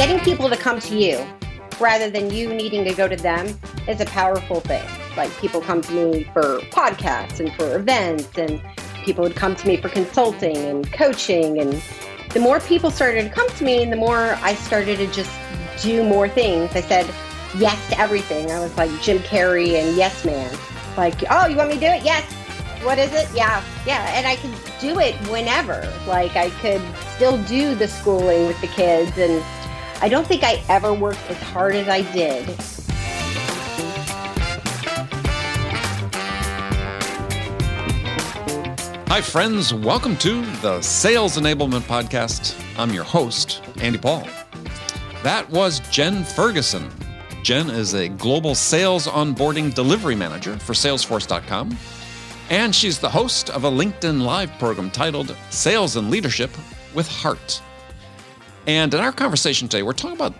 getting people to come to you rather than you needing to go to them is a powerful thing. Like people come to me for podcasts and for events, and people would come to me for consulting and coaching. And the more people started to come to me, and the more I started to just do more things. I said yes to everything. I was like Jim Carrey and Yes Man. Like, oh, you want me to do it? Yes. What is it? Yeah, yeah. And I could do it whenever. Like, I could still do the schooling with the kids and I don't think I ever worked as hard as I did. Hi, friends. Welcome to the Sales Enablement Podcast. I'm your host, Andy Paul. That was Jen Ferguson. Jen is a global sales onboarding delivery manager for Salesforce.com, and she's the host of a LinkedIn Live program titled Sales and Leadership with Heart. And in our conversation today, we're talking about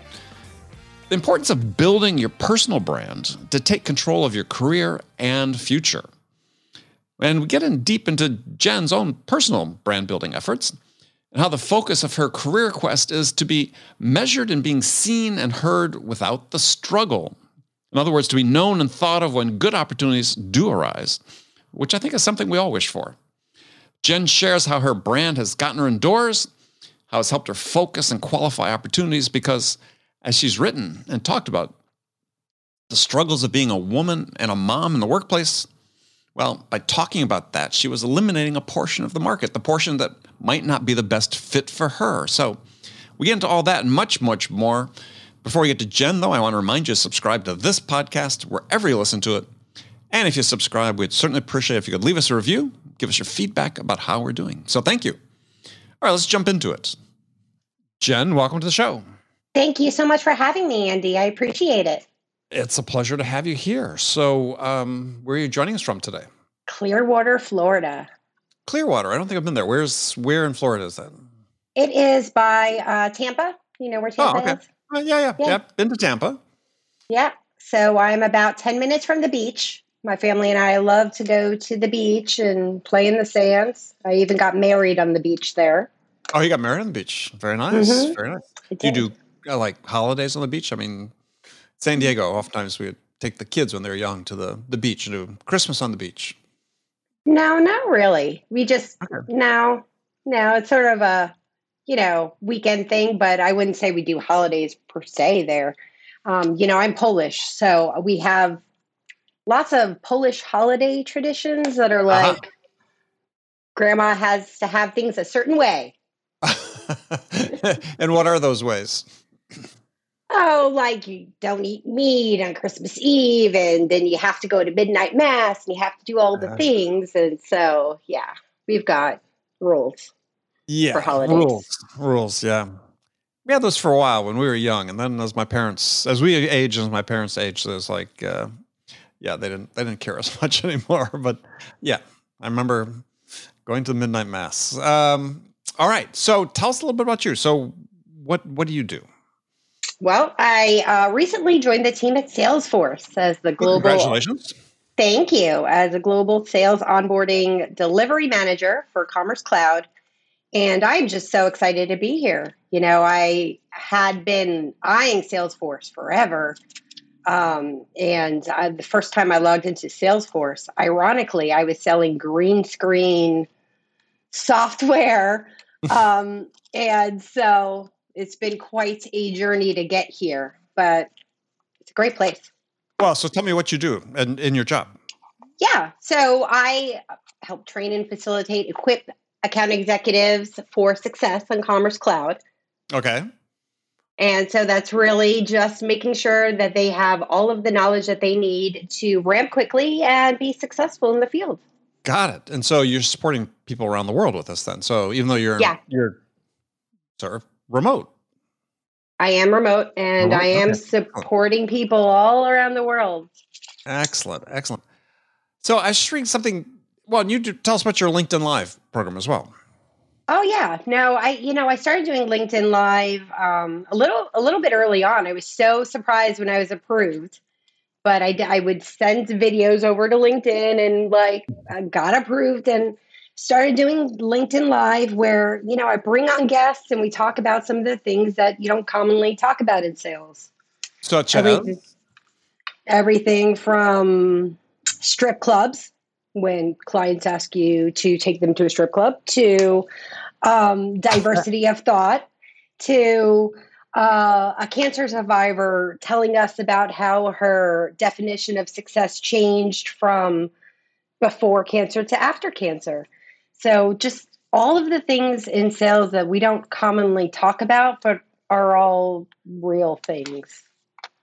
the importance of building your personal brand to take control of your career and future. And we get in deep into Jen's own personal brand building efforts and how the focus of her career quest is to be measured in being seen and heard without the struggle. In other words, to be known and thought of when good opportunities do arise, which I think is something we all wish for. Jen shares how her brand has gotten her indoors how it's helped her focus and qualify opportunities because, as she's written and talked about, the struggles of being a woman and a mom in the workplace, well, by talking about that, she was eliminating a portion of the market, the portion that might not be the best fit for her. So we get into all that and much, much more. Before we get to Jen, though, I want to remind you to subscribe to this podcast wherever you listen to it. And if you subscribe, we'd certainly appreciate if you could leave us a review, give us your feedback about how we're doing. So thank you. All right, let's jump into it. Jen, welcome to the show. Thank you so much for having me, Andy. I appreciate it. It's a pleasure to have you here. So, um, where are you joining us from today? Clearwater, Florida. Clearwater. I don't think I've been there. Where's where in Florida is that? It is by uh, Tampa. You know where Tampa oh, okay. is? Uh, yeah, yeah, yeah, yeah. Been to Tampa. Yeah. So I'm about ten minutes from the beach. My family and I love to go to the beach and play in the sands. I even got married on the beach there. Oh, you got married on the beach. Very nice. Mm-hmm. Very nice. Do you do uh, like holidays on the beach? I mean, San Diego. Oftentimes we would take the kids when they were young to the the beach and do Christmas on the beach. No, not really. We just okay. no, no. It's sort of a you know weekend thing, but I wouldn't say we do holidays per se there. Um, you know, I'm Polish, so we have lots of Polish holiday traditions that are uh-huh. like uh-huh. grandma has to have things a certain way. and what are those ways? Oh, like you don't eat meat on Christmas Eve, and then you have to go to midnight mass, and you have to do all the things. And so, yeah, we've got rules. Yeah, for holidays. Rules, rules. Yeah, we had those for a while when we were young, and then as my parents, as we age, as my parents age, there's like, uh, yeah, they didn't they didn't care as much anymore. But yeah, I remember going to the midnight mass. Um, all right. So tell us a little bit about you. So what what do you do? Well, I uh, recently joined the team at Salesforce as the global. Congratulations. Thank you. As a global sales onboarding delivery manager for Commerce Cloud. And I'm just so excited to be here. You know, I had been eyeing Salesforce forever. Um, and I, the first time I logged into Salesforce, ironically, I was selling green screen software um, and so it's been quite a journey to get here, but it's a great place. Well, so tell me what you do in, in your job. Yeah. So I help train and facilitate, equip account executives for success on Commerce Cloud. Okay. And so that's really just making sure that they have all of the knowledge that they need to ramp quickly and be successful in the field. Got it. And so you're supporting people around the world with this then. So even though you're yeah. you're sort of remote. I am remote and remote? I am okay. supporting people all around the world. Excellent. Excellent. So I was reading something. Well, you do, tell us about your LinkedIn Live program as well. Oh yeah, no, I you know I started doing LinkedIn Live um, a little a little bit early on. I was so surprised when I was approved but I, I would send videos over to LinkedIn and like I got approved and started doing LinkedIn Live where, you know, I bring on guests and we talk about some of the things that you don't commonly talk about in sales. Such everything, as? Everything from strip clubs when clients ask you to take them to a strip club to um, diversity of thought to uh, a cancer survivor telling us about how her definition of success changed from before cancer to after cancer. So, just all of the things in sales that we don't commonly talk about, but are all real things.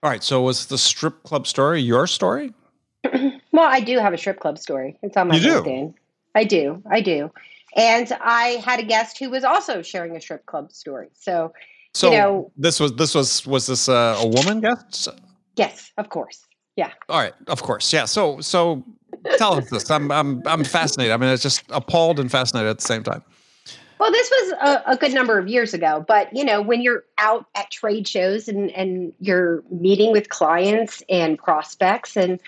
All right. So, was the strip club story your story? well, I do have a strip club story. It's on my you LinkedIn. Do? I do. I do. And I had a guest who was also sharing a strip club story. So, so you know, this was this was was this uh, a woman guest? Yes, of course. Yeah. All right, of course. Yeah. So so tell us this. I'm I'm I'm fascinated. I mean, it's just appalled and fascinated at the same time. Well, this was a, a, good number of years ago, but you know, when you're out at trade shows and and you're meeting with clients and prospects, and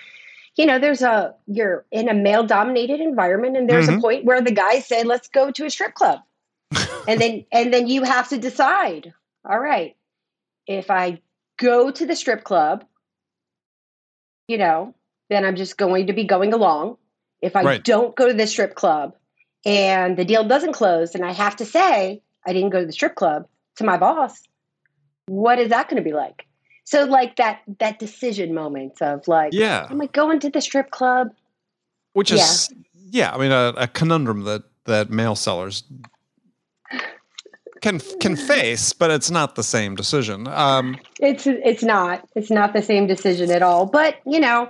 you know, there's a you're in a male dominated environment, and there's mm-hmm. a point where the guys say, "Let's go to a strip club," and then and then you have to decide. All right, if I go to the strip club, you know, then I'm just going to be going along. If I right. don't go to the strip club and the deal doesn't close and I have to say I didn't go to the strip club to my boss, what is that going to be like? So like that that decision moment of like, yeah, am I going to the strip club? Which is yeah, yeah I mean a, a conundrum that that male sellers can can face, but it's not the same decision. Um, it's it's not. It's not the same decision at all. But you know,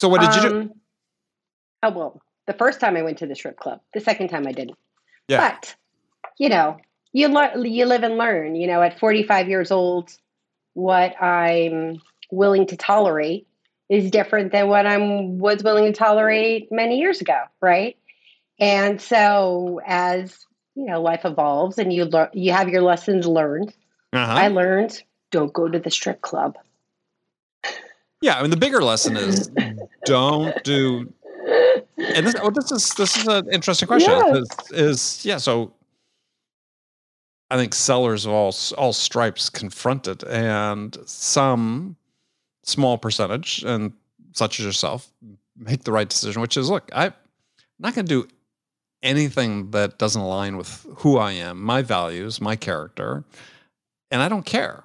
so what did you do? Um, oh well, the first time I went to the strip club. The second time I didn't. Yeah. But you know, you learn, you live and learn. You know, at 45 years old, what I'm willing to tolerate is different than what I was willing to tolerate many years ago, right? And so, as you know, life evolves, and you learn, you have your lessons learned. Uh-huh. I learned don't go to the strip club. Yeah, I mean the bigger lesson is don't do. And this, oh, this is this is an interesting question. Yes. Is, is yeah, so I think sellers of all all stripes confront it, and some small percentage, and such as yourself, make the right decision, which is look, I'm not going to do anything that doesn't align with who I am, my values, my character, and I don't care.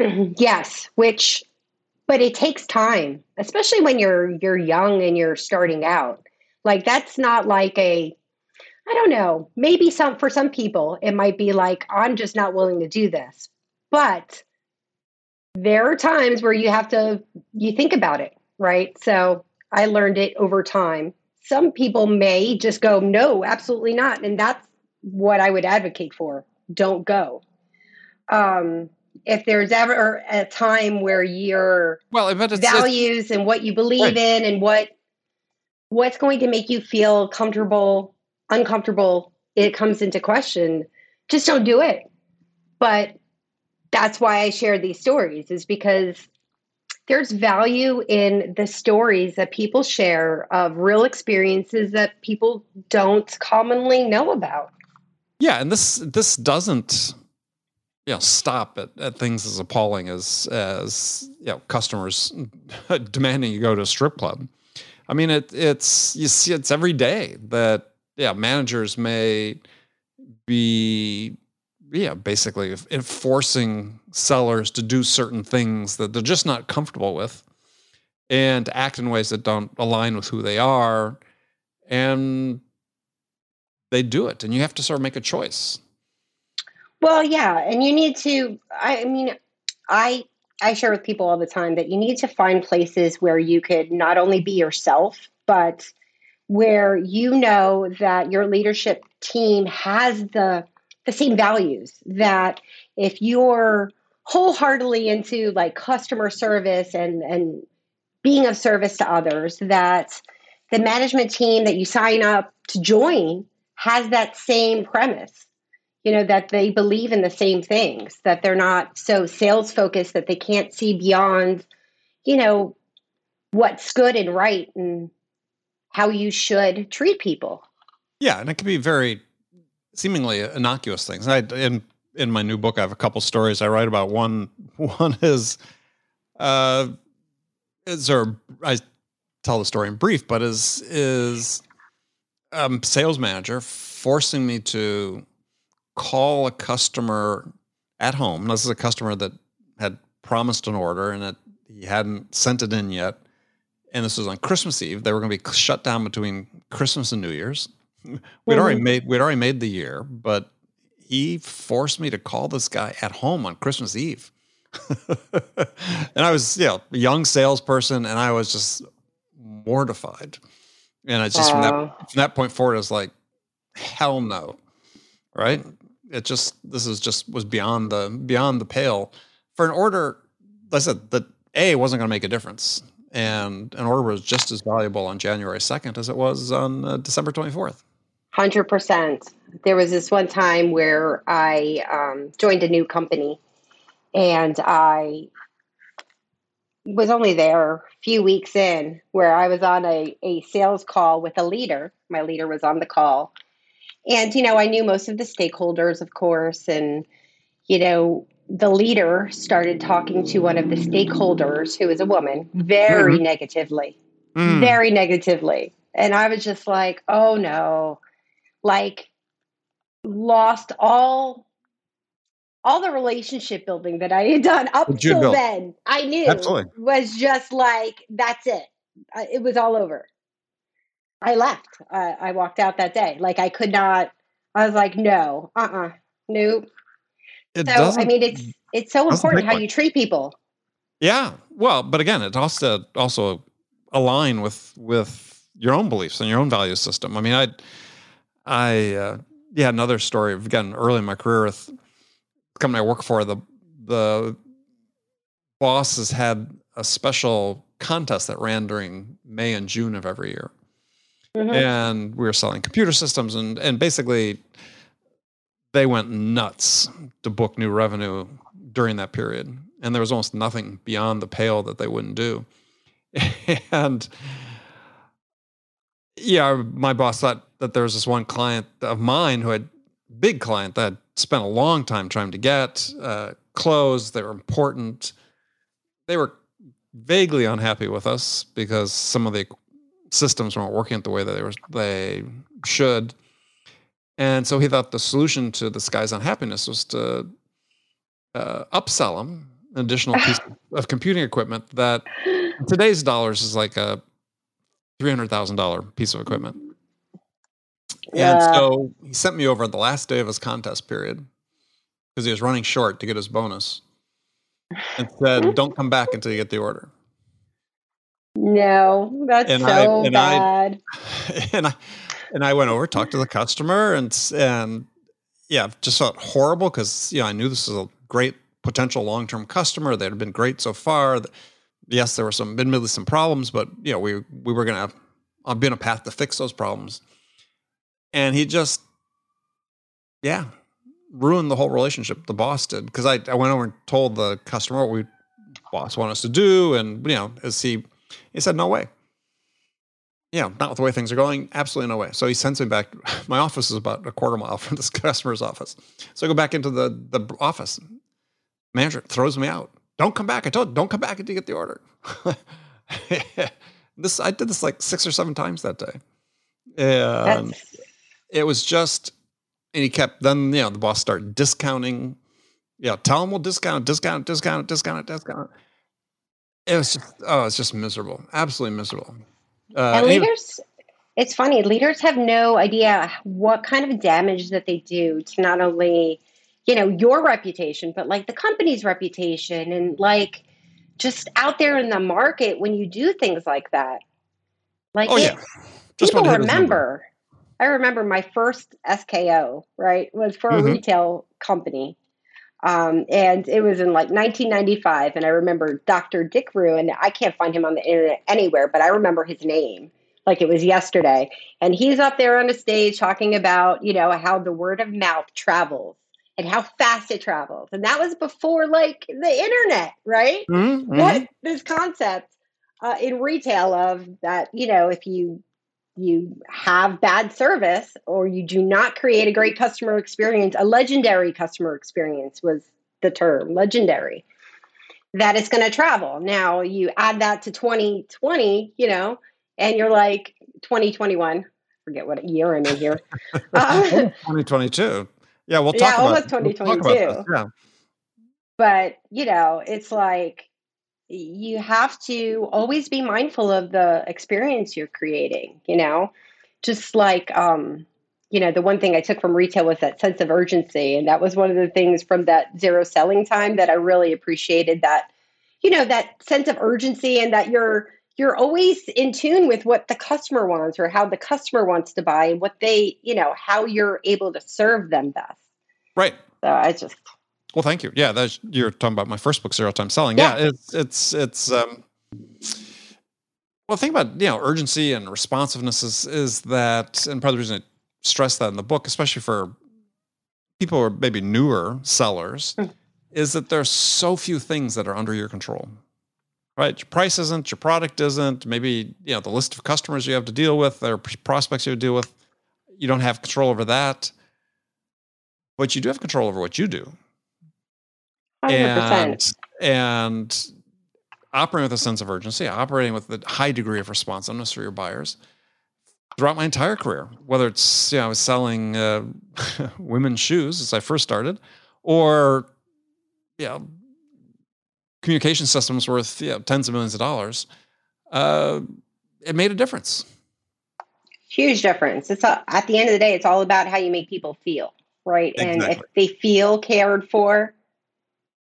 Mm-hmm. Yes, which but it takes time, especially when you're you're young and you're starting out. Like that's not like a I don't know, maybe some for some people it might be like I'm just not willing to do this. But there are times where you have to you think about it, right? So I learned it over time. Some people may just go, no, absolutely not. And that's what I would advocate for. Don't go. Um, if there's ever a time where your well, values it's, and what you believe right. in and what what's going to make you feel comfortable, uncomfortable, it comes into question, just don't do it. But that's why I share these stories is because there's value in the stories that people share of real experiences that people don't commonly know about. Yeah, and this this doesn't you know stop at, at things as appalling as as you know customers demanding you go to a strip club. I mean it it's you see it's every day that yeah managers may be yeah basically enforcing sellers to do certain things that they're just not comfortable with and act in ways that don't align with who they are and they do it and you have to sort of make a choice well, yeah, and you need to. I mean, I I share with people all the time that you need to find places where you could not only be yourself, but where you know that your leadership team has the the same values. That if you're wholeheartedly into like customer service and and being of service to others, that the management team that you sign up to join has that same premise you know that they believe in the same things that they're not so sales focused that they can't see beyond you know what's good and right and how you should treat people Yeah, and it can be very seemingly innocuous things. I in in my new book, I have a couple stories I write about. One one is, uh, is there I tell the story in brief, but is is um sales manager forcing me to call a customer at home. This is a customer that had promised an order and that he hadn't sent it in yet. And this was on Christmas Eve. They were going to be shut down between Christmas and New Year's. We'd mm-hmm. already made we'd already made the year, but he forced me to call this guy at home on Christmas Eve. and I was, you know, a young salesperson, and I was just mortified. And I just from that from that point forward, I was like, hell no, right? It just this is just was beyond the beyond the pale for an order. Like I said that a wasn't going to make a difference, and an order was just as valuable on January second as it was on uh, December twenty fourth. Hundred percent. There was this one time where I um, joined a new company, and I was only there a few weeks in where I was on a, a sales call with a leader. My leader was on the call. And, you know, I knew most of the stakeholders, of course. And, you know, the leader started talking to one of the stakeholders, who is a woman, very mm-hmm. negatively, mm. very negatively. And I was just like, oh no, like lost all all the relationship building that I had done up till then, I knew Absolutely. was just like that's it. It was all over. I left. Uh, I walked out that day. Like I could not. I was like, no, uh, uh-uh, uh nope. It so I mean, it's it's so important how you treat people. Yeah, well, but again, it also also align with with your own beliefs and your own value system. I mean, I I uh, yeah, another story. Again, early in my career with the company I work for, the the boss has had a special contest that ran during May and June of every year. Mm-hmm. And we were selling computer systems and and basically they went nuts to book new revenue during that period. And there was almost nothing beyond the pale that they wouldn't do. and yeah, my boss thought that there was this one client of mine who had big client that spent a long time trying to get uh, closed. They were important. They were vaguely unhappy with us because some of the systems weren't working the way that they were they should. And so he thought the solution to this guy's unhappiness was to uh, upsell him an additional piece of computing equipment that today's dollars is like a three hundred thousand dollar piece of equipment. Yeah. And so he sent me over the last day of his contest period because he was running short to get his bonus and said, Don't come back until you get the order. No, that's and so I, and bad. I, and I and I went over, talked to the customer, and and yeah, just felt horrible because you know I knew this was a great potential long term customer. They had been great so far. Yes, there were some admittedly some problems, but you know we we were gonna I'll uh, be on a path to fix those problems and he just yeah ruined the whole relationship the boss did because I, I went over and told the customer what we boss wanted us to do and you know as he he said no way know not with the way things are going absolutely no way so he sends me back my office is about a quarter mile from this customer's office so i go back into the the office manager throws me out don't come back i told you don't come back until you get the order this i did this like six or seven times that day and That's it was just, and he kept, then, you know, the boss started discounting. Yeah, tell him we'll discount, discount, discount, discount, discount. It was just, oh, it's just miserable. Absolutely miserable. Uh, and leaders, it's funny, leaders have no idea what kind of damage that they do to not only, you know, your reputation, but like the company's reputation and like just out there in the market when you do things like that. Like, oh, it, yeah. Just people remember. I remember my first SKO, right, was for a mm-hmm. retail company. Um, and it was in like 1995. And I remember Dr. Dick Rue, and I can't find him on the internet anywhere, but I remember his name like it was yesterday. And he's up there on a stage talking about, you know, how the word of mouth travels and how fast it travels. And that was before like the internet, right? Mm-hmm. What this concept uh, in retail of that, you know, if you you have bad service or you do not create a great customer experience, a legendary customer experience was the term, legendary, that it's going to travel. Now you add that to 2020, you know, and you're like 2021, forget what year I'm in here. Uh, 2022. Yeah, we'll talk yeah, about almost 2022. We'll talk about yeah. But, you know, it's like you have to always be mindful of the experience you're creating, you know? Just like um you know, the one thing I took from retail was that sense of urgency. And that was one of the things from that zero selling time that I really appreciated that, you know, that sense of urgency and that you're you're always in tune with what the customer wants or how the customer wants to buy and what they, you know, how you're able to serve them best. Right. So I just Well, thank you. Yeah, that's you're talking about my first book, Zero Time Selling. Yeah, yeah it's it's it's um well, the thing about you know urgency and responsiveness is is that, and part of the reason I stress that in the book, especially for people who are maybe newer sellers, mm. is that there's so few things that are under your control right? Your price isn't, your product isn't, maybe you know the list of customers you have to deal with, or prospects you have to deal with. You don't have control over that, but you do have control over what you do. 100%. And and operating with a sense of urgency, operating with a high degree of responsiveness for your buyers throughout my entire career, whether it's you know I was selling uh, women's shoes as I first started, or you know communication systems worth you know, tens of millions of dollars, uh, it made a difference. Huge difference. It's a, at the end of the day, it's all about how you make people feel, right? Exactly. And if they feel cared for,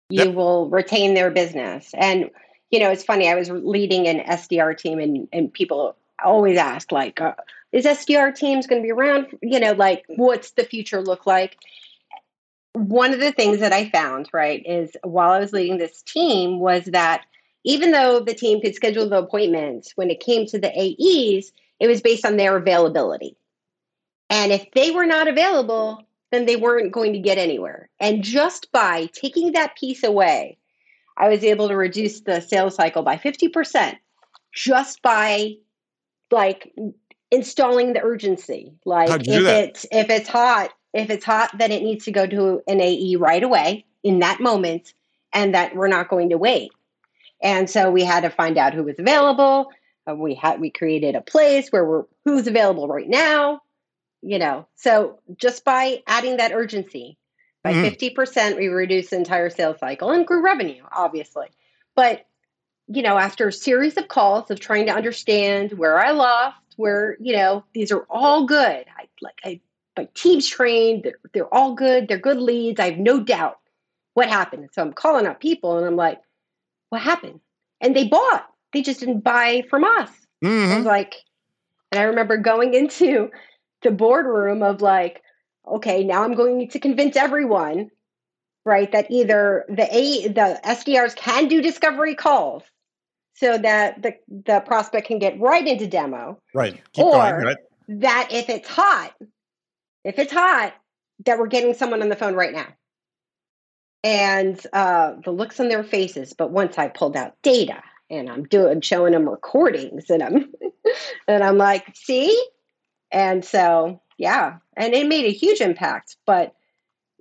you yep. will retain their business. And you know, it's funny. I was leading an SDR team, and and people always ask like, uh, "Is SDR teams going to be around?" You know, like, what's the future look like? one of the things that I found, right, is while I was leading this team was that even though the team could schedule the appointments, when it came to the AEs, it was based on their availability. And if they were not available, then they weren't going to get anywhere. And just by taking that piece away, I was able to reduce the sales cycle by 50% just by like installing the urgency. Like if it's if it's hot, if it's hot, then it needs to go to an AE right away in that moment, and that we're not going to wait. And so we had to find out who was available. Uh, we had we created a place where we're who's available right now. You know, so just by adding that urgency by mm-hmm. 50 percent, we reduced the entire sales cycle and grew revenue, obviously. But you know, after a series of calls of trying to understand where I lost, where you know these are all good. I like I my team's trained. They're, they're all good. They're good leads. I have no doubt what happened. So I'm calling out people and I'm like, what happened? And they bought. They just didn't buy from us. Mm-hmm. I was like, and I remember going into the boardroom of like, okay, now I'm going to convince everyone, right, that either the A the SDRs can do discovery calls so that the the prospect can get right into demo. Right. Keep or going, right? that if it's hot, if it's hot, that we're getting someone on the phone right now. And uh, the looks on their faces. But once I pulled out data and I'm doing showing them recordings and I'm and I'm like, see? And so yeah, and it made a huge impact. But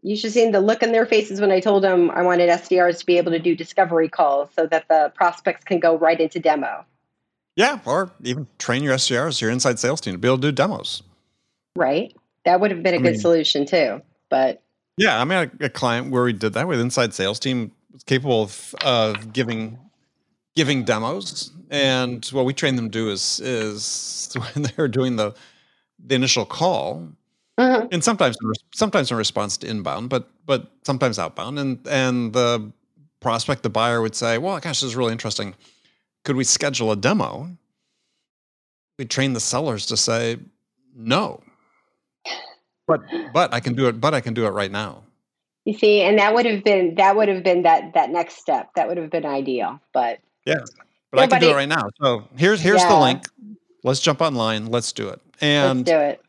you should see the look on their faces when I told them I wanted SDRs to be able to do discovery calls so that the prospects can go right into demo. Yeah, or even train your SDRs, your inside sales team to be able to do demos. Right. That would have been a I good mean, solution too. But yeah, I mean, a, a, client where we did that with inside sales team was capable of uh, giving giving demos, and what we train them to do is is when they're doing the the initial call, mm-hmm. and sometimes sometimes in response to inbound, but but sometimes outbound, and and the prospect, the buyer would say, "Well, gosh, this is really interesting. Could we schedule a demo?" We train the sellers to say, "No, but but I can do it. But I can do it right now. You see, and that would have been that would have been that that next step. That would have been ideal. But yeah, but I can do it right now. So here's here's yeah. the link. Let's jump online. Let's do it. And let's do it.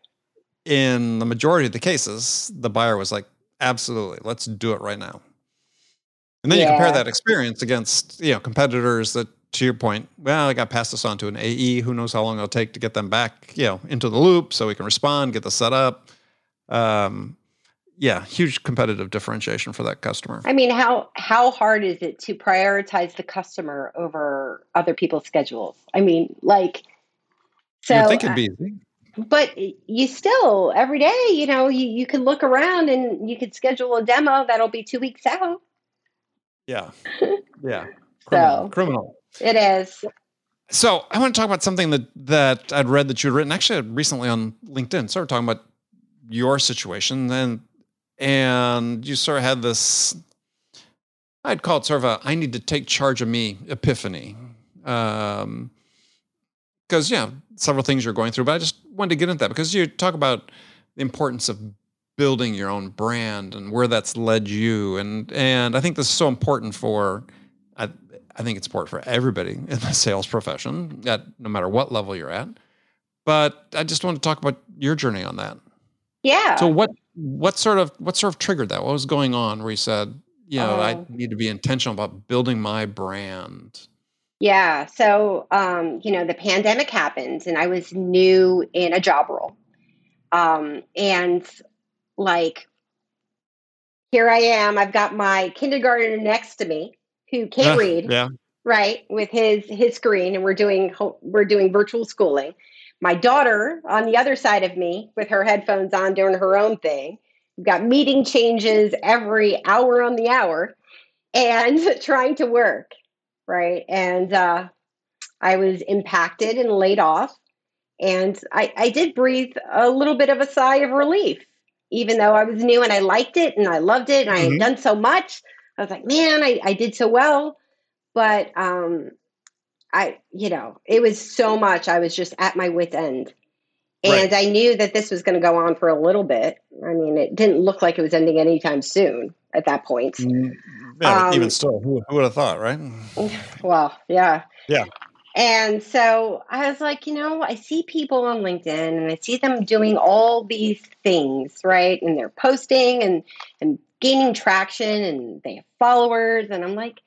In the majority of the cases, the buyer was like, "Absolutely, let's do it right now." And then yeah. you compare that experience against you know competitors that to your point, well, I got passed this on to an AE. Who knows how long it'll take to get them back, you know, into the loop so we can respond, get the set up. Um, yeah, huge competitive differentiation for that customer. I mean, how how hard is it to prioritize the customer over other people's schedules? I mean, like, so you think it'd uh, be easy. But you still every day, you know, you, you can look around and you could schedule a demo that'll be two weeks out. Yeah, yeah, criminal. So criminal. it is. So I want to talk about something that that I'd read that you'd written actually recently on LinkedIn. Sort of talking about your situation, and and you sort of had this. I'd call it sort of a "I need to take charge of me" epiphany, um, because yeah, several things you're going through. But I just wanted to get into that because you talk about the importance of building your own brand and where that's led you, and and I think this is so important for. I, I think it's important for everybody in the sales profession, at no matter what level you're at. But I just want to talk about your journey on that. Yeah. So what what sort of what sort of triggered that? What was going on where you said, you know, I Oh. need to be intentional about building my brand? Yeah. So, um, you know, the pandemic happened and I was new in a job role. Um, and like, here I am. I've got my kindergartner next to me who can't read, Yeah. right, with his his screen, and we're doing we're doing virtual schooling. My daughter on the other side of me with her headphones on doing her own thing. We've got meeting changes every hour on the hour, and trying to work right? And uh, I was impacted and laid off. And I, I did breathe a little bit of a sigh of relief, even though I was new and I liked it and I loved it and I Mhm. had done so much. I was like, man, I, I did so well. But um, I, you know, it was so much. I was just at my wits' end. And I knew that this was going to go on for a little bit. I mean, it didn't look like it was ending anytime soon at that point. Mm, yeah, Um, even still, who, who would have thought, right? Well, yeah. Yeah. And so I was like, you know, I see people on LinkedIn and I see them doing all these things, right? And they're posting and and gaining traction and they have followers and I'm like,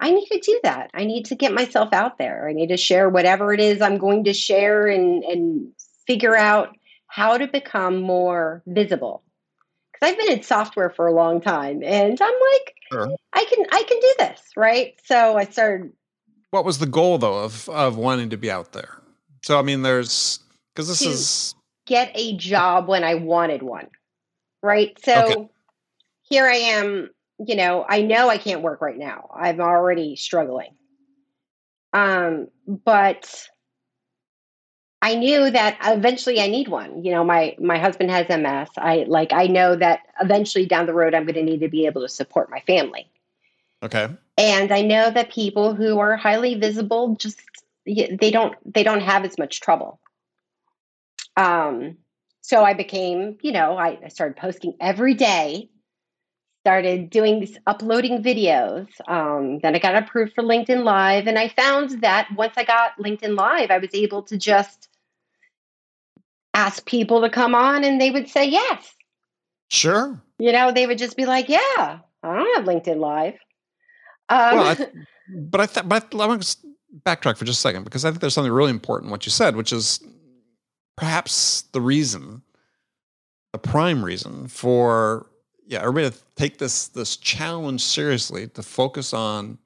I need to do that. I need to get myself out there. I need to share whatever it is I'm going to share and and figure out how to become more visible. I've been in software for a long time and I'm like Sure. I can I can do this, right? So I started What was the goal though of of wanting to be out there? So I mean, there's because this is get a job when I wanted one, right? So Okay. here I am, you know, I know I can't work right now. I'm already struggling. Um, but I knew that eventually I need one. You know, my my husband has MS. I like I know that eventually down the road I'm going to need to be able to support my family. okay. And I know that people who are highly visible just they don't they don't have as much trouble. Um, so I became, you know, I, I started posting every day, started doing uploading videos. Um, then I got approved for LinkedIn Live, and I found that once I got LinkedIn Live, I was able to just ask people to come on, and they would say yes. Sure. You know, they would just be like, "Yeah, I don't have LinkedIn Live." Um, Well, I th- but I th- but I want to backtrack for just a second because I think there's something really important in what you said, which is perhaps the reason, the prime reason for yeah everybody to take this this challenge seriously to focus on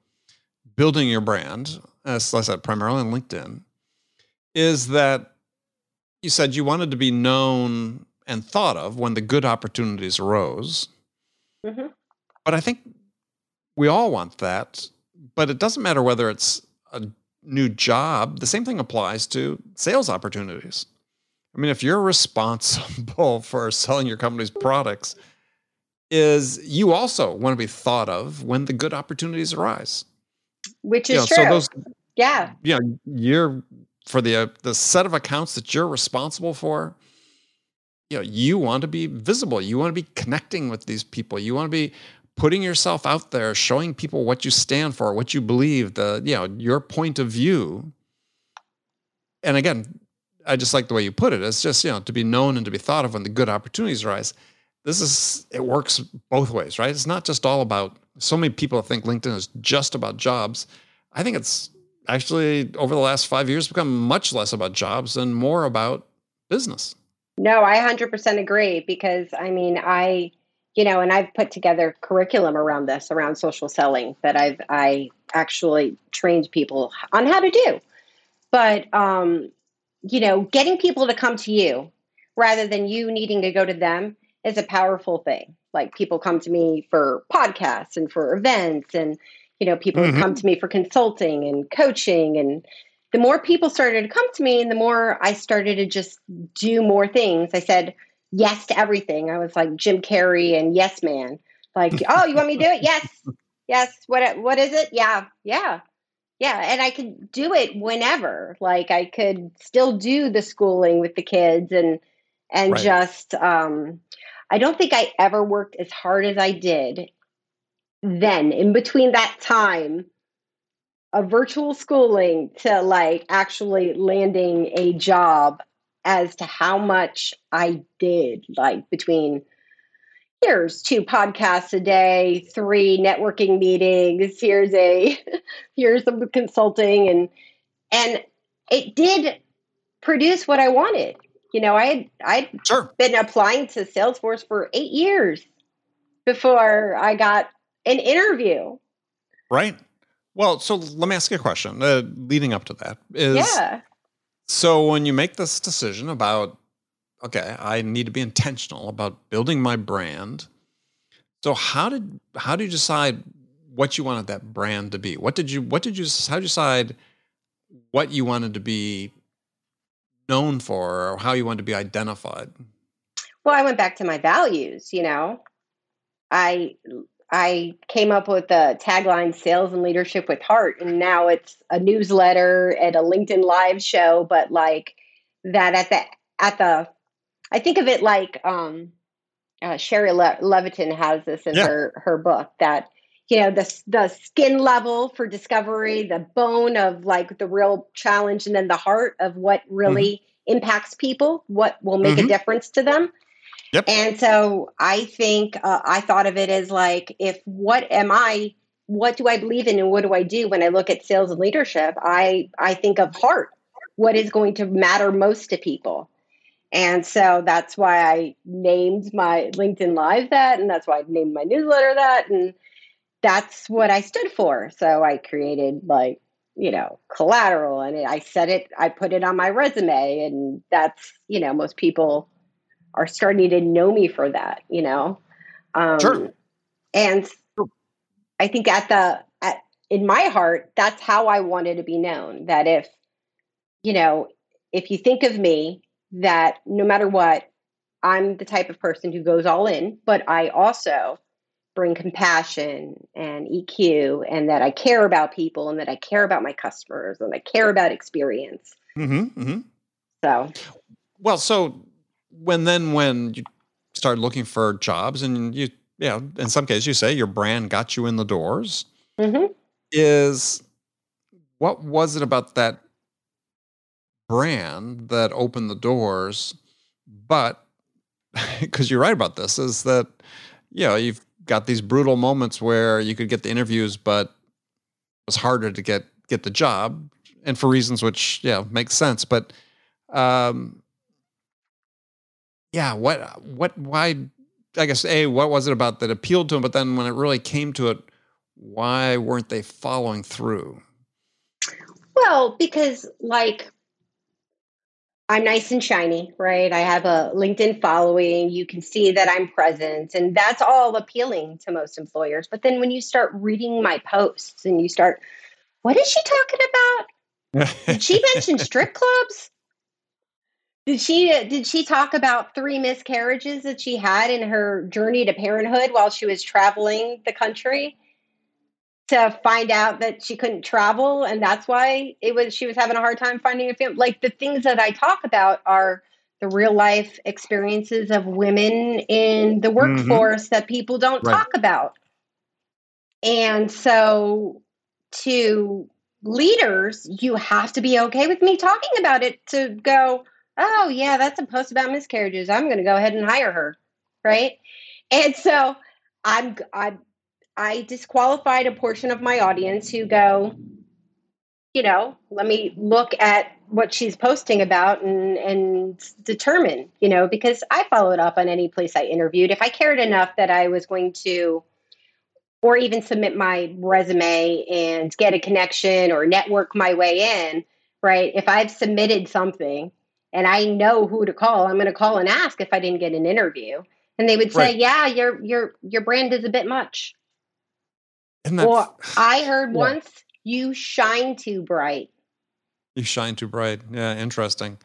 building your brand, as I said, primarily on LinkedIn, is that you said you wanted to be known and thought of when the good opportunities arose. Mhm. But I think we all want that, but it doesn't matter whether it's a new job. The same thing applies to sales opportunities. I mean, if you're responsible for selling your company's products, is you also want to be thought of when the good opportunities arise. which You is know, true. so those yeah, you know, you're for the uh, the set of accounts that you're responsible for. You know, you want to be visible. You want to be connecting with these people. You want to be putting yourself out there, showing people what you stand for, what you believe, the you know your point of view. And again, I just like the way you put it. It's just you know to be known and to be thought of when the good opportunities arise. This is it works both ways, right? It's not just all about. So many people think LinkedIn is just about jobs. I think it's actually over the last five years become much less about jobs and more about business. No, I 100% agree because I mean, I, you know, and I've put together curriculum around this, around social selling that I've, I actually trained people on how to do. But, um, you know, getting people to come to you rather than you needing to go to them is a powerful thing. Like people come to me for podcasts and for events and you know people mm-hmm. come to me for consulting and coaching and the more people started to come to me and the more I started to just do more things. I said yes to everything. I was like Jim Carrey and yes man. Like, oh, you want me to do it? Yes. Yes. What what is it? Yeah. Yeah. Yeah, and I could do it whenever. Like I could still do the schooling with the kids and and right. just um I don't think I ever worked as hard as I did then in between that time of virtual schooling to like actually landing a job as to how much I did like between here's two podcasts a day, three networking meetings, here's a here's some consulting and and it did produce what I wanted. You know, I had I'd sure. been applying to Salesforce for eight years before I got an interview. Right. Well, so let me ask you a question. Uh, leading up to that is yeah. So when you make this decision about, okay, I need to be intentional about building my brand. So how did how do you decide what you wanted that brand to be? What did you what did you how did you decide what you wanted to be known for or how you wanted to be identified? Well, I went back to my values, you know. I I came up with the tagline sales and leadership with heart and now it's a newsletter and a LinkedIn live show but like that at the at the I think of it like um uh, Shari Le- Levitin has this in yeah. her her book that you know the the skin level for discovery the bone of like the real challenge and then the heart of what really mm-hmm. impacts people what will make mm-hmm. a difference to them Yep. And so I think uh, I thought of it as like, if what am I, what do I believe in, and what do I do when I look at sales and leadership? I I think of heart. What is going to matter most to people? And so that's why I named my LinkedIn Live that, and that's why I named my newsletter that, and that's what I stood for. So I created like you know collateral, and I said it. I put it on my resume, and that's you know most people are starting to know me for that, you know? Um, sure. And I think at the, at, in my heart, that's how I wanted to be known. That if, you know, if you think of me, that no matter what, I'm the type of person who goes all in, but I also bring compassion and EQ and that I care about people and that I care about my customers and I care about experience. Mm-hmm, mm-hmm. So, well, so when then when you start looking for jobs and you yeah in some cases you say your brand got you in the doors mm-hmm. is what was it about that brand that opened the doors but because you're right about this is that you know you've got these brutal moments where you could get the interviews but it was harder to get get the job and for reasons which yeah makes sense but um yeah, what what why I guess a what was it about that appealed to him, but then when it really came to it, why weren't they following through? Well, because like I'm nice and shiny, right? I have a LinkedIn following. You can see that I'm present, and that's all appealing to most employers. But then when you start reading my posts and you start, what is she talking about? Did she mention strip clubs? Did she did she talk about three miscarriages that she had in her journey to parenthood while she was traveling the country to find out that she couldn't travel and that's why it was she was having a hard time finding a family like the things that I talk about are the real life experiences of women in the mm-hmm. workforce mm-hmm. that people don't right. talk about. And so to leaders, you have to be okay with me talking about it to go, oh yeah that's a post about miscarriages i'm going to go ahead and hire her right and so i'm i i disqualified a portion of my audience who go you know, let me look at what she's posting about and and determine, you know, because I followed up on any place I interviewed. If I cared enough that I was going to or even submit my resume and get a connection or network my way in, right? If I've submitted something and I know who to call, I'm going to call and ask if I didn't get an interview. And they would say, right. "Yeah, your your your brand is a bit much." Or I heard yeah. once, "You shine too bright." You shine too bright. Yeah, interesting.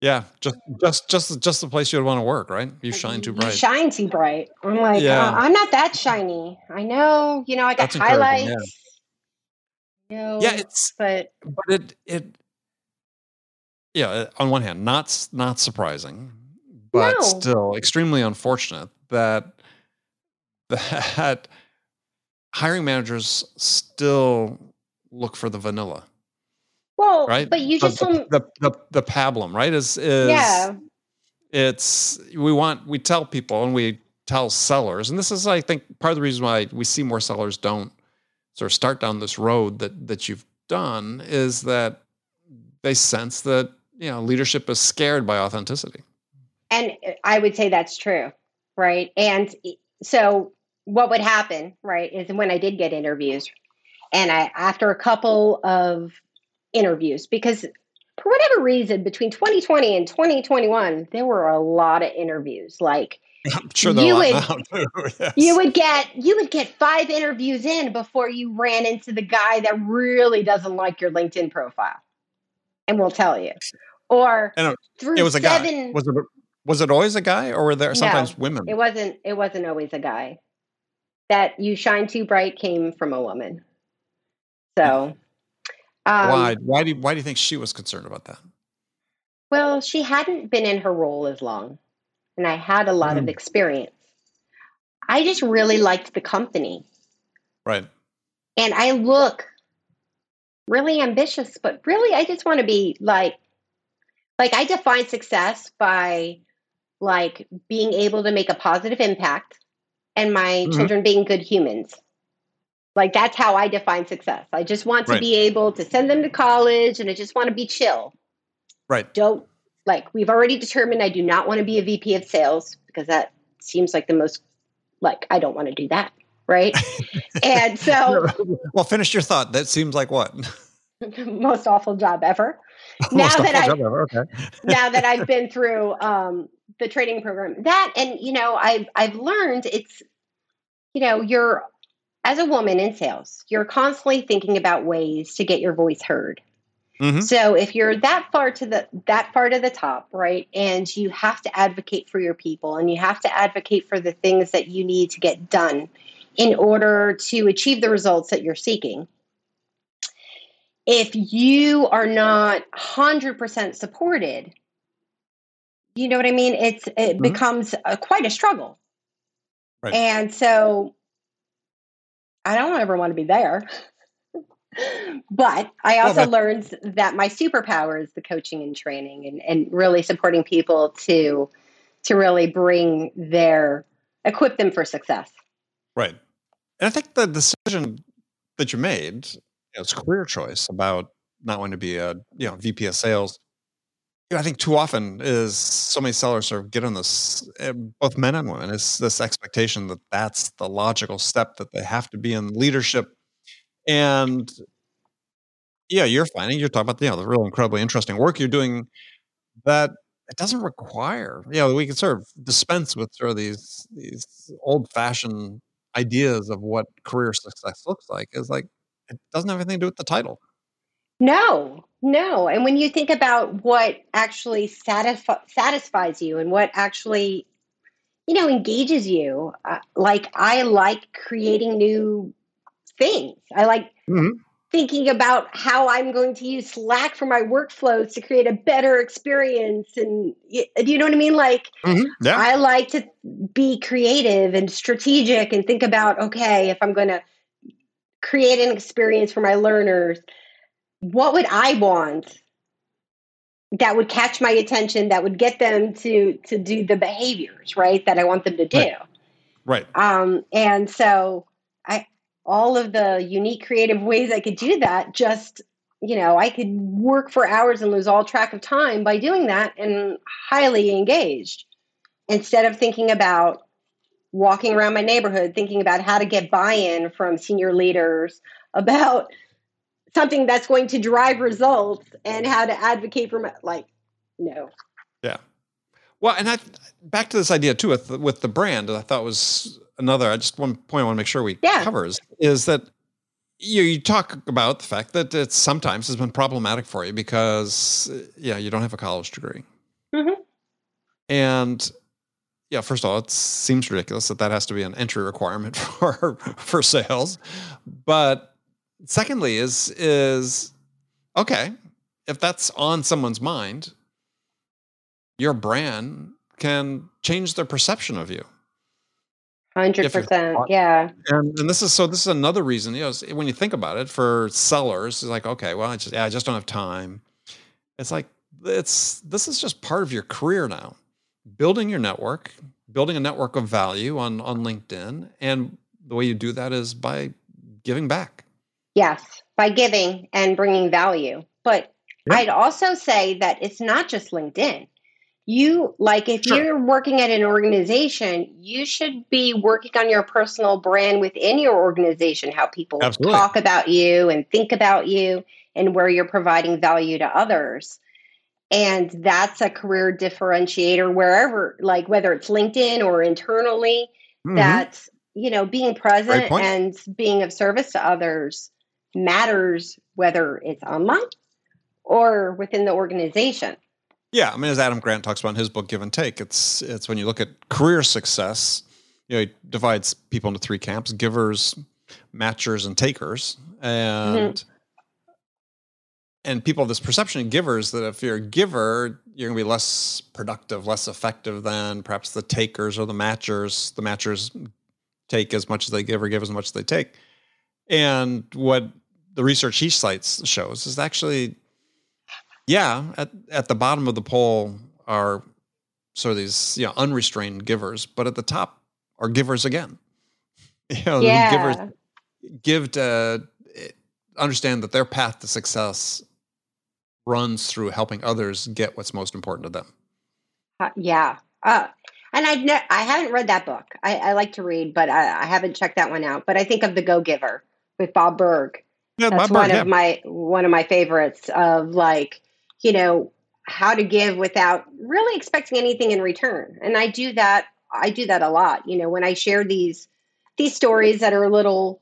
Yeah, just just just just the place you would want to work, right? You shine too bright. You shine too bright. I'm like, yeah. Uh, I'm not that shiny. I know, you know, I got That's highlights. Yeah. You know, yeah, it's but but it it yeah. Uh, on one hand, not not surprising, but no. still extremely unfortunate that that hiring managers still look for the vanilla. Well, right. But you just the, the, the, the pablum, right? Is is yeah. It's we want we tell people and we tell sellers, and this is I think part of the reason why we see more sellers don't sort of start down this road that that you've done is that they sense that you know leadership is scared by authenticity. And I would say that's true, right? And so what would happen, right, is when I did get interviews, and I after a couple of interviews because for whatever reason between 2020 and 2021 there were a lot of interviews like I'm sure you would, yes. you would get you would get five interviews in before you ran into the guy that really doesn't like your LinkedIn profile and will tell you or through it was a seven, guy was it was it always a guy or were there sometimes no, women it wasn't it wasn't always a guy that you shine too bright came from a woman so um, why? Why do you, Why do you think she was concerned about that? Well, she hadn't been in her role as long, and I had a lot mm. of experience. I just really liked the company. Right. And I look really ambitious, but really I just want to be like like I define success by like being able to make a positive impact and my mm-hmm. children being good humans. Like that's how I define success. I just want to right. be able to send them to college and I just want to be chill. Right. Don't like we've already determined I do not want to be a VP of sales because that seems like the most like I don't want to do that. Right. and so Well, finish your thought. That seems like what? most awful job ever. now that I okay. now that I've been through um the training program. That and you know, I've I've learned it's you know, you're as a woman in sales, you're constantly thinking about ways to get your voice heard. Mm-hmm. So if you're that far to the that far to the top, right, and you have to advocate for your people and you have to advocate for the things that you need to get done in order to achieve the results that you're seeking. If you are not 100% supported, you know what I mean? It's it mm-hmm. becomes a, quite a struggle. Right. And so I don't ever want to be there. but I also well, learned that my superpower is the coaching and training and, and really supporting people to to really bring their equip them for success. Right. And I think the decision that you made, know, it's career choice about not wanting to be a you know VP of sales. You know, I think too often is so many sellers sort of get on this, eh, both men and women, is this expectation that that's the logical step that they have to be in leadership. And yeah, you're finding you're talking about you know the really incredibly interesting work you're doing that it doesn't require you know we can sort of dispense with sort of these these old fashioned ideas of what career success looks like is like it doesn't have anything to do with the title no no and when you think about what actually satisfi- satisfies you and what actually you know engages you uh, like i like creating new things i like mm-hmm thinking about how I'm going to use Slack for my workflows to create a better experience. And do you know what I mean? Like, mm-hmm. yeah. I like to be creative and strategic and think about, okay, if I'm going to create an experience for my learners, what would I want that would catch my attention, that would get them to to do the behaviors, right? That I want them to do. Right. right. Um, and so I all of the unique creative ways I could do that just you know, I could work for hours and lose all track of time by doing that and highly engaged instead of thinking about walking around my neighborhood, thinking about how to get buy in from senior leaders about something that's going to drive results and how to advocate for my, like, no. Yeah. Well, and I back to this idea too with the, with the brand. I thought was another. I just one point I want to make sure we yeah. covers is that you, you talk about the fact that it sometimes has been problematic for you because yeah you don't have a college degree mm-hmm. and yeah first of all it seems ridiculous that that has to be an entry requirement for for sales but secondly is is okay if that's on someone's mind your brand can change their perception of you Hundred percent, yeah. And, and this is so. This is another reason. You know, when you think about it, for sellers, it's like, okay, well, I just, yeah, I just don't have time. It's like it's this is just part of your career now. Building your network, building a network of value on on LinkedIn, and the way you do that is by giving back. Yes, by giving and bringing value. But yep. I'd also say that it's not just LinkedIn you like if sure. you're working at an organization you should be working on your personal brand within your organization how people Absolutely. talk about you and think about you and where you're providing value to others and that's a career differentiator wherever like whether it's linkedin or internally mm-hmm. that's you know being present and being of service to others matters whether it's online or within the organization yeah, I mean, as Adam Grant talks about in his book Give and Take, it's it's when you look at career success, you know, he divides people into three camps: givers, matchers, and takers. And mm-hmm. And people have this perception of givers that if you're a giver, you're going to be less productive, less effective than perhaps the takers or the matchers. The matchers take as much as they give or give as much as they take. And what the research he cites shows is actually yeah, at at the bottom of the poll are sort of these you know unrestrained givers, but at the top are givers again. You know, yeah. givers give to understand that their path to success runs through helping others get what's most important to them. Uh, yeah. Uh, and I've ne- I haven't read that book. I, I like to read, but I, I, haven't checked that one out. But I think of the Go Giver with Bob Burg. Yeah, That's Bob one Burg, of yeah. my one of my favorites of like you know, how to give without really expecting anything in return. And I do that I do that a lot. You know, when I share these these stories that are a little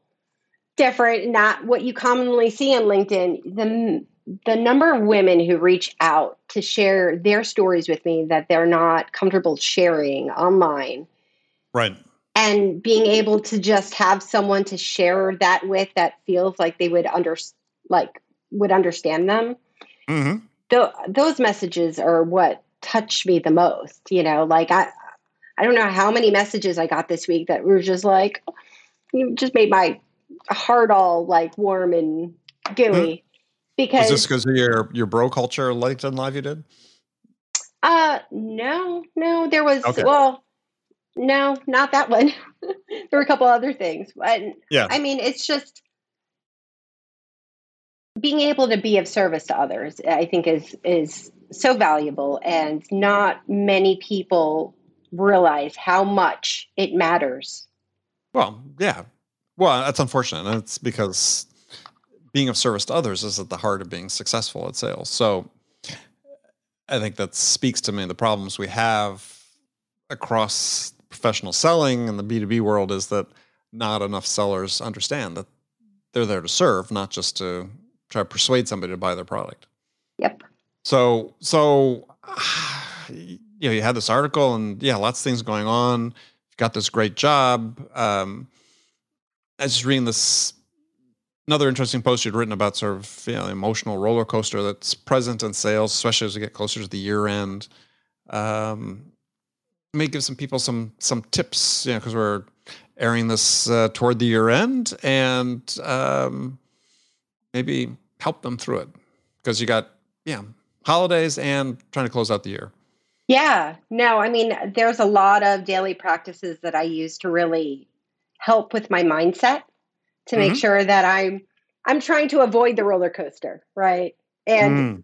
different, not what you commonly see on LinkedIn, the the number of women who reach out to share their stories with me that they're not comfortable sharing online. Right. And being able to just have someone to share that with that feels like they would under like would understand them. Mm-hmm th- those messages are what touch me the most. You know, like I, I don't know how many messages I got this week that were just like, you just made my heart all like warm and gooey. Hmm. Because is this because of your your bro culture LinkedIn live you did? Uh, no, no. There was okay. well, no, not that one. there were a couple other things, but yeah. I mean, it's just being able to be of service to others i think is is so valuable and not many people realize how much it matters well yeah well that's unfortunate it's because being of service to others is at the heart of being successful at sales so i think that speaks to me the problems we have across professional selling and the b2b world is that not enough sellers understand that they're there to serve not just to try to persuade somebody to buy their product. Yep. So so you know you had this article and yeah, lots of things going on. You've got this great job. Um, I was just reading this another interesting post you'd written about sort of you know, emotional roller coaster that's present in sales, especially as we get closer to the year end. Um, may give some people some some tips, you know, because we're airing this uh, toward the year end, and um, maybe help them through it. Because you got yeah holidays and trying to close out the year. Yeah. No i mean there's a lot of daily practices that i use to really help with my mindset to make Mhm. sure that I'm I'm trying to avoid the roller coaster, right? And Mm.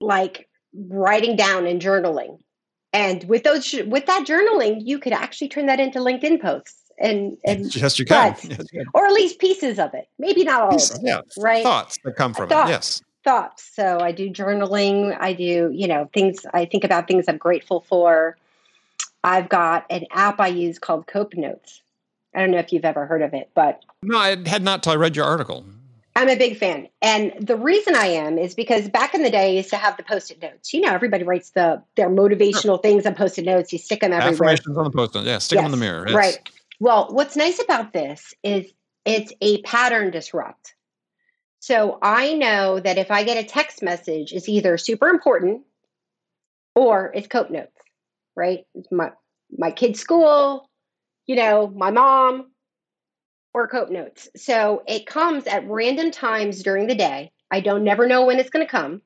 like writing down and journaling. And with those with that journaling, you could actually turn that into LinkedIn posts and and yes, you can. but- Yes, you can. or at least pieces of it. Maybe not all Pieces, of it. yeah, right? thoughts that come from Thoughts. it. Yes. thoughts. So I do journaling. I do, you know, things I think about things I'm grateful for. I've got an app I use called Cope Notes. I don't know if you've ever heard of it, but No, I had not till I read your article. I'm a big fan. And the reason I am is because back in the day, I used to have the post-it notes. You know, everybody writes the their motivational things on post-it notes. You stick them everywhere. Affirmations on the post-it. Yeah, stick them in the mirror. Yes. Right. Well, what's nice about this is it's a pattern disrupt. So I know that if I get a text message, it's either super important or it's cope notes, right? It's my my kid's school, you know, my mom, or cope notes. So it comes at random times during the day. I don't never know when it's going to come.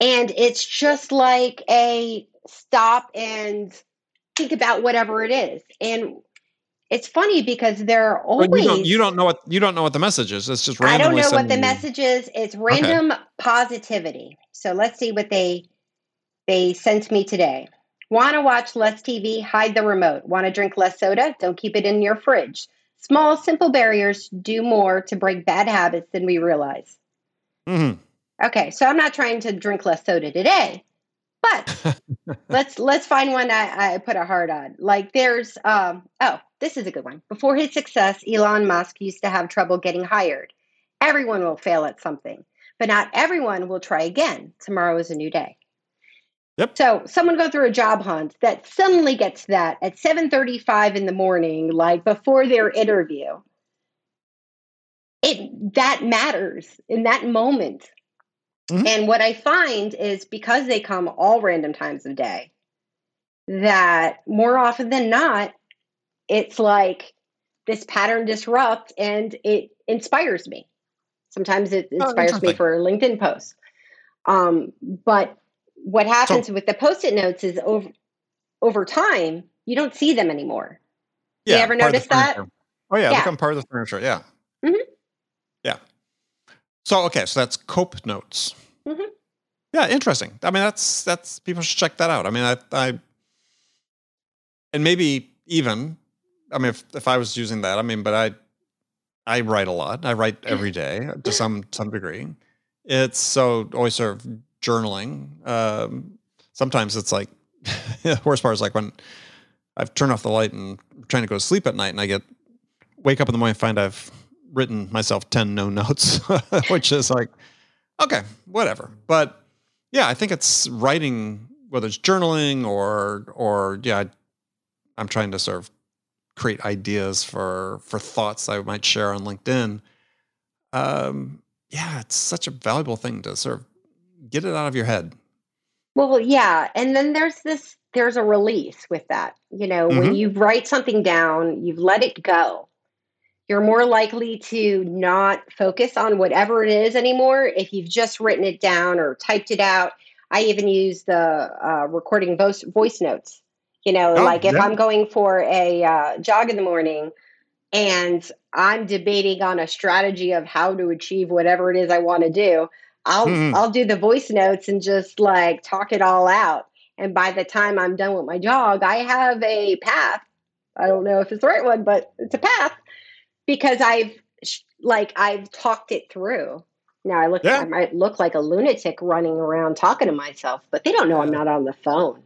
And it's just like a stop and think about whatever it is. And it's funny because they're But always you don't you don't know what you don't know what the message is. It's just I don't know what the you- message is. It's random positivity. So let's see what they they sent me today. Want to watch less TV? Hide the remote. Want to drink less soda? Don't keep it in your fridge. Small, simple barriers do more to break bad habits than we realize. Mhm. Okay, so I'm not trying to drink less soda today, but let's let's find one I, I put a heart on. Like there's um oh, this is a good one. Before his success, Elon Musk used to have trouble getting hired. Everyone will fail at something, but not everyone will try again. Tomorrow is a new day. Yep. So someone go through a job hunt that suddenly gets that at 7:35 in the morning, like before their interview. It that matters in that moment. Mhm. And what I find is because they come all random times of day, that more often than not, it's like this pattern disrupt and it inspires me. Sometimes it Oh, inspires me interesting. for LinkedIn posts. Um, but what happens with the post-it notes is over over time, you don't see them anymore. You ever notice that? Oh yeah, Yeah. become part of the furniture. Yeah. Mhm. Yeah. So okay, so that's cope notes. Mhm. Yeah, interesting. I mean, that's that's people should check that out. I mean, I, I and maybe even, I mean, if if I was using that, I mean, but I I write a lot. I write every day to some some degree. It's so always sort of journaling. Um, sometimes it's like worst part is like when I've turned off the light and I'm trying to go to sleep at night, and I get wake up in the morning and find I've written myself ten no notes, which is like okay, whatever. But yeah, I think it's writing, whether it's journaling or or yeah, I, I'm trying to sort of create ideas for for thoughts I might share on LinkedIn. Um, yeah, it's such a valuable thing to sort of get it out of your head. Well, yeah, and then there's this there's a release with that. You know, when Mhm. you write something down, you've let it go. You're more likely to not focus on whatever it is anymore if you've just written it down or typed it out. I even use the uh, recording voice voice notes. You know, Oh, like if yeah. I'm going for a uh, jog in the morning and I'm debating on a strategy of how to achieve whatever it is I want to do, I'll Mhm. I'll do the voice notes and just like talk it all out. And by the time I'm done with my jog, I have a path. I don't know if it's the right one, but it's a path because I've like I've talked it through. Now I look Yeah. I might look like a lunatic running around talking to myself, but they don't know I'm not on the phone.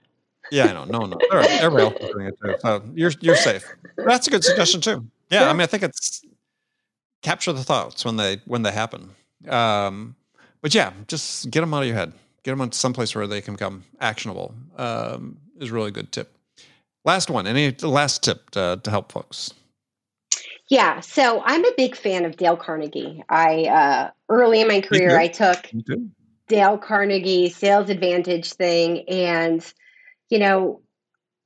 Yeah, I know. No, no. All right, Everybody else is doing it too. So you're you're safe. That's a good suggestion too. Yeah, I mean, I think it's capture the thoughts when they when they happen. Um, but yeah, just get them out of your head. Get them on someplace where they can become actionable. Um, is a really good tip. Last one. Any last tip to, to help folks? Yeah, so I'm a big fan of Dale Carnegie. I uh, early in my career. I took Dale Carnegie sales advantage thing and you know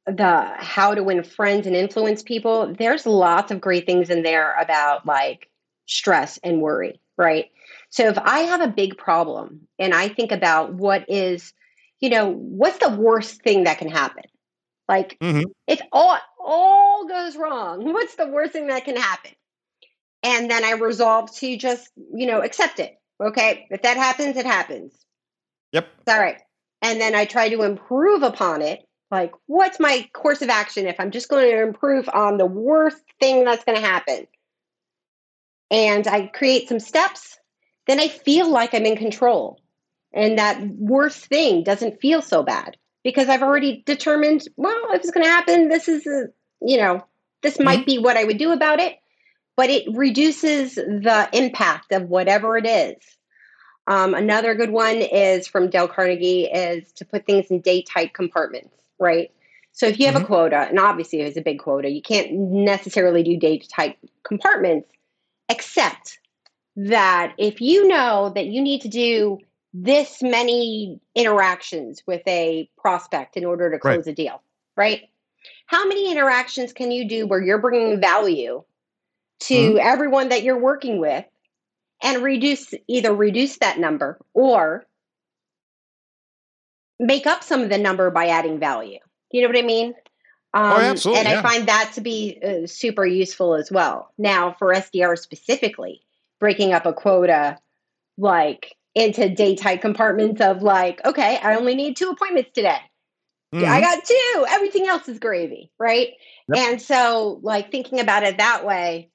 the how to win friends and influence people there's lots of great things in there about like stress and worry right so if i have a big problem and i think about what is you know what's the worst thing that can happen like Mhm. if all all goes wrong what's the worst thing that can happen And then I resolve to just, you know, accept it. Okay. If that happens, it happens. Yep. It's all right. And then I try to improve upon it. Like, what's my course of action if I'm just going to improve on the worst thing that's going to happen? And I create some steps, then I feel like I'm in control. And that worst thing doesn't feel so bad because I've already determined, well, if it's going to happen, this is, a, you know, this mm-hmm. might be what I would do about it, but it reduces the impact of whatever it is. Um, another good one is from Dale Carnegie is to put things in day tight compartments, right? So if you have mm-hmm. a quota, and obviously it's a big quota, you can't necessarily do day tight compartments, except that if you know that you need to do this many interactions with a prospect in order to close right. a deal, right? How many interactions can you do where you're bringing value to mm-hmm. everyone that you're working with and reduce either reduce that number or make up some of the number by adding value? You know what I mean? Oh, um, oh, absolutely. And yeah. I find that to be uh, super useful as well. Now, for SDR specifically, breaking up a quota like into day tight compartments of like, okay, I only need two appointments today. Mm-hmm. I got two. Everything else is gravy, right? Yep. And so, like, thinking about it that way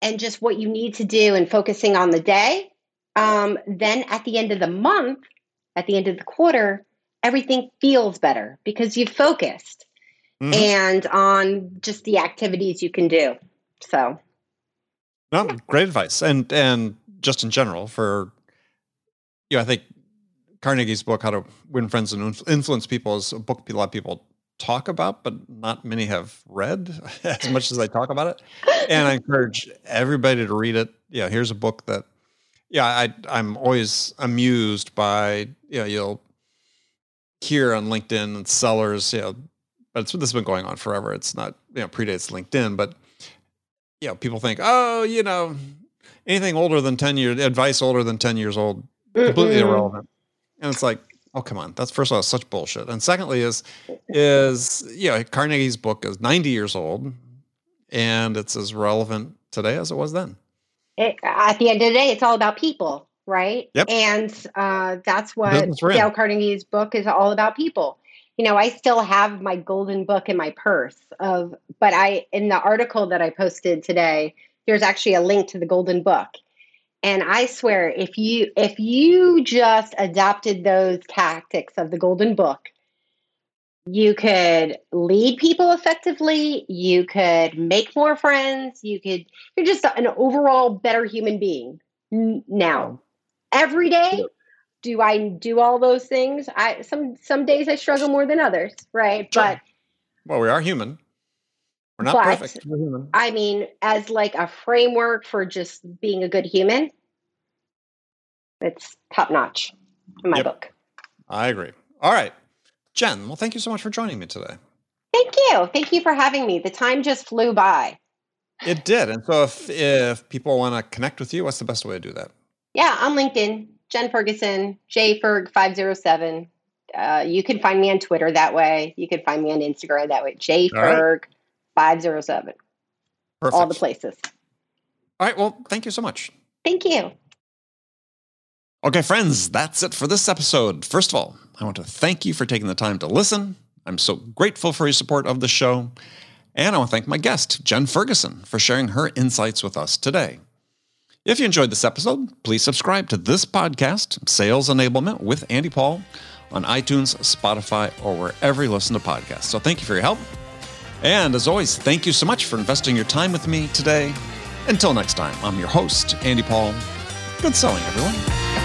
and just what you need to do and focusing on the day, um, then at the end of the month, at the end of the quarter, everything feels better because you've focused mm-hmm. and on just the activities you can do. So, no, great advice. And, and just in general for you know, I think Carnegie's book, How to Win Friends and Influence People, is a book a lot of people talk about, but not many have read as much as I talk about it. And I encourage everybody to read it. Yeah, here's a book that, yeah, I I'm always amused by. You know, you'll hear on LinkedIn and sellers, you know, but this has been going on forever. It's not you know predates LinkedIn, but you know, people think, oh, you know, anything older than ten years, advice older than ten years old completely irrelevant. And it's like, oh come on, that's first of all such bullshit. And secondly is is you know Carnegie's book is 90 years old, and it's as relevant today as it was then. It, at the end of the day, it's all about people, right? Yep. And uh, that's what Dale Carnegie's book is all about people. You know, I still have my golden book in my purse of, but I in the article that I posted today, there's actually a link to the golden book. And i swear if you if you just adopted those tactics of the golden book you could lead people effectively you could make more friends you could you're just an overall better human being now. Every day do i do all those things i some some days i struggle more than others right sure. but well we are human we're not but, perfect. I mean, as like a framework for just being a good human, it's top notch in my yep. book. I agree. All right. Jen, well, thank you so much for joining me today. Thank you. Thank you for having me. The time just flew by. It did. And so if if people want to connect with you, what's the best way to do that? Yeah, on LinkedIn, Jen Ferguson, jferg507. Uh, you can find me on Twitter that way. You can find me on Instagram that way, jferg507. Right. All the places. All right. Well, thank you so much. Thank you. Okay, friends, that's it for this episode. First of all, I want to thank you for taking the time to listen. I'm so grateful for your support of the show. And I want to thank my guest, Jen Ferguson, for sharing her insights with us today. If you enjoyed this episode, please subscribe to this podcast, Sales Enablement with Andy Paul, on iTunes, Spotify, or wherever you listen to podcasts. So thank you for your help. And as always, thank you so much for investing your time with me today. Until next time, I'm your host, Andy Paul. Good selling, everyone.